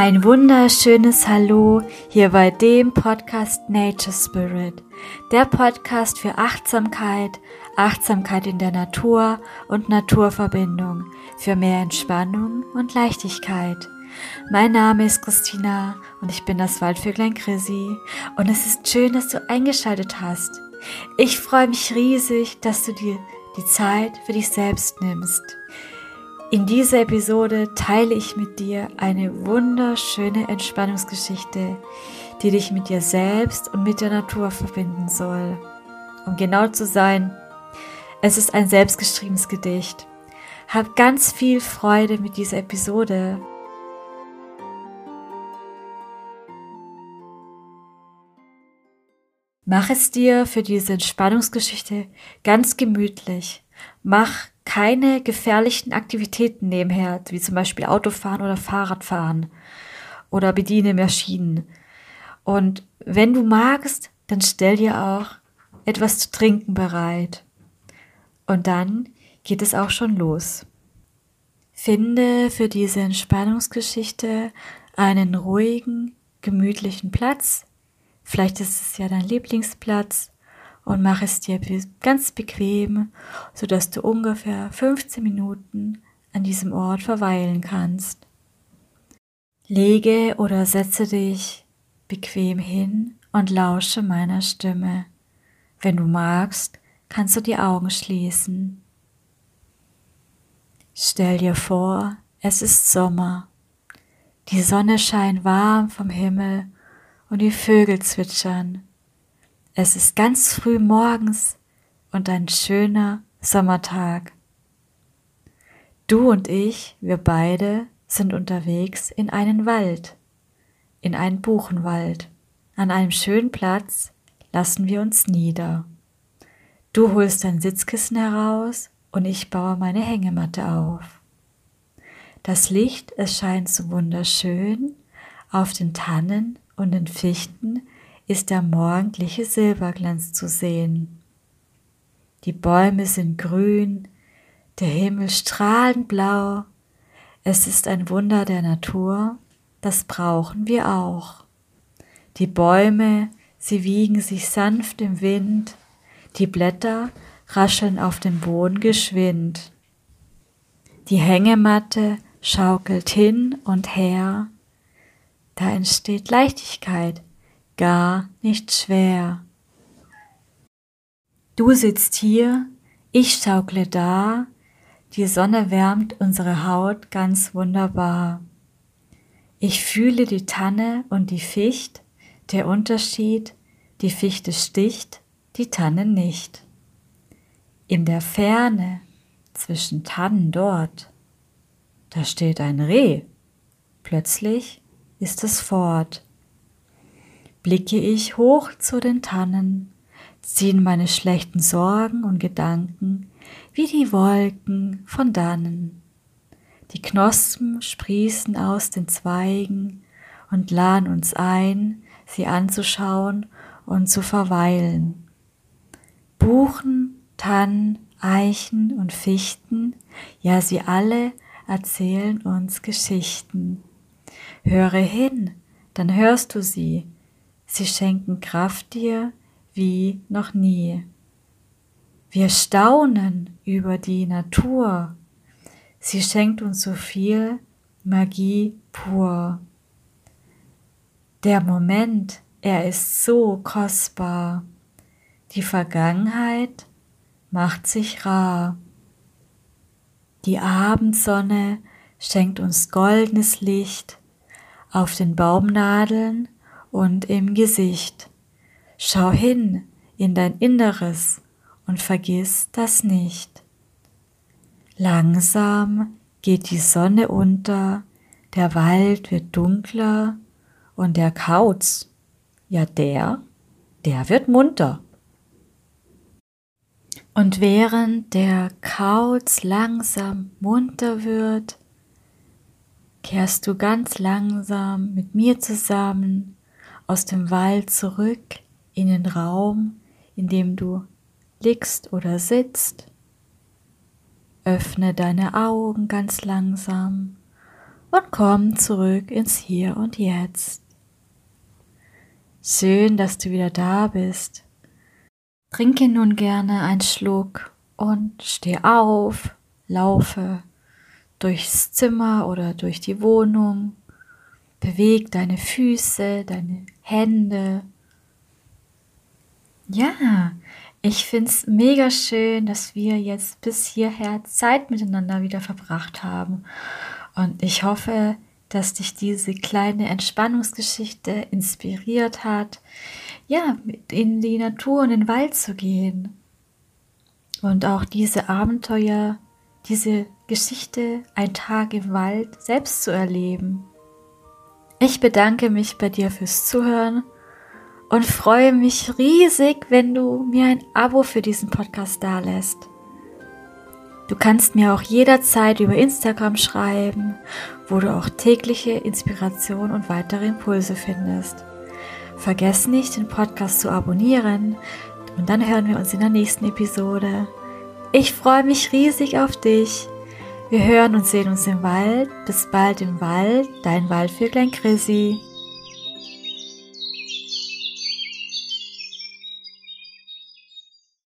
Ein wunderschönes Hallo hier bei dem Podcast Nature Spirit, der Podcast für Achtsamkeit, Achtsamkeit in der Natur und Naturverbindung, für mehr Entspannung und Leichtigkeit. Mein Name ist Christina und ich bin das Waldvöglein Chrissy und es ist schön, dass du eingeschaltet hast. Ich freue mich riesig, dass du dir die Zeit für dich selbst nimmst. In dieser Episode teile ich mit dir eine wunderschöne Entspannungsgeschichte, die dich mit dir selbst und mit der Natur verbinden soll. Um genau zu sein, es ist ein selbstgeschriebenes Gedicht. Hab ganz viel Freude mit dieser Episode. Mach es dir für diese Entspannungsgeschichte ganz gemütlich. Mach keine gefährlichen Aktivitäten nebenher, wie zum Beispiel Autofahren oder Fahrradfahren oder bediene Maschinen. Und wenn du magst, dann stell dir auch etwas zu trinken bereit. Und dann geht es auch schon los. Finde für diese Entspannungsgeschichte einen ruhigen, gemütlichen Platz. Vielleicht ist es ja dein Lieblingsplatz und mach es dir ganz bequem, so dass du ungefähr 15 Minuten an diesem Ort verweilen kannst. Lege oder setze dich bequem hin und lausche meiner Stimme. Wenn du magst, kannst du die Augen schließen. Stell dir vor, es ist Sommer. Die Sonne scheint warm vom Himmel und die Vögel zwitschern. Es ist ganz früh morgens und ein schöner Sommertag. Du und ich, wir beide, sind unterwegs in einen Wald, in einen Buchenwald. An einem schönen Platz lassen wir uns nieder. Du holst dein Sitzkissen heraus und ich baue meine Hängematte auf. Das Licht, es scheint so wunderschön auf den Tannen und den Fichten, ist der morgendliche Silberglanz zu sehen. Die Bäume sind grün, der Himmel strahlend blau. Es ist ein Wunder der Natur, das brauchen wir auch. Die Bäume, sie wiegen sich sanft im Wind, die Blätter rascheln auf dem Boden geschwind. Die Hängematte schaukelt hin und her, da entsteht Leichtigkeit, gar nicht schwer. Du sitzt hier, ich schaukle da, die Sonne wärmt unsere Haut ganz wunderbar. Ich fühle die Tanne und die Ficht, der Unterschied, die Fichte sticht, die Tanne nicht. In der Ferne, zwischen Tannen dort, da steht ein Reh. Plötzlich ist es fort blicke ich hoch zu den Tannen, ziehen meine schlechten Sorgen und Gedanken wie die Wolken von dannen. Die Knospen sprießen aus den Zweigen und laden uns ein, sie anzuschauen und zu verweilen. Buchen, Tannen, Eichen und Fichten, ja sie alle erzählen uns Geschichten. Höre hin, dann hörst du sie, Sie schenken Kraft dir wie noch nie. Wir staunen über die Natur. Sie schenkt uns so viel Magie pur. Der Moment, er ist so kostbar. Die Vergangenheit macht sich rar. Die Abendsonne schenkt uns goldenes Licht auf den Baumnadeln und im Gesicht. Schau hin in dein Inneres und vergiss das nicht. Langsam geht die Sonne unter, der Wald wird dunkler und der Kauz, ja der, der wird munter. Und während der Kauz langsam munter wird, kehrst du ganz langsam mit mir zusammen aus dem Wald zurück in den Raum, in dem du liegst oder sitzt. Öffne deine Augen ganz langsam und komm zurück ins Hier und Jetzt. Schön, dass du wieder da bist. Trinke nun gerne einen Schluck und steh auf, laufe durchs Zimmer oder durch die Wohnung, beweg deine Füße, deine Hände. Ja, ich find's mega schön, dass wir jetzt bis hierher Zeit miteinander wieder verbracht haben. Und ich hoffe, dass dich diese kleine Entspannungsgeschichte inspiriert hat, ja, in die Natur und den Wald zu gehen. Und auch diese Abenteuer, diese Geschichte, ein Tag im Wald selbst zu erleben. Ich bedanke mich bei dir fürs Zuhören und freue mich riesig, wenn du mir ein Abo für diesen Podcast dalässt. Du kannst mir auch jederzeit über Instagram schreiben, wo du auch tägliche Inspiration und weitere Impulse findest. Vergiss nicht, den Podcast zu abonnieren und dann hören wir uns in der nächsten Episode. Ich freue mich riesig auf dich. Wir hören und sehen uns im Wald. Bis bald im Wald, dein Waldvöglein Chrissy.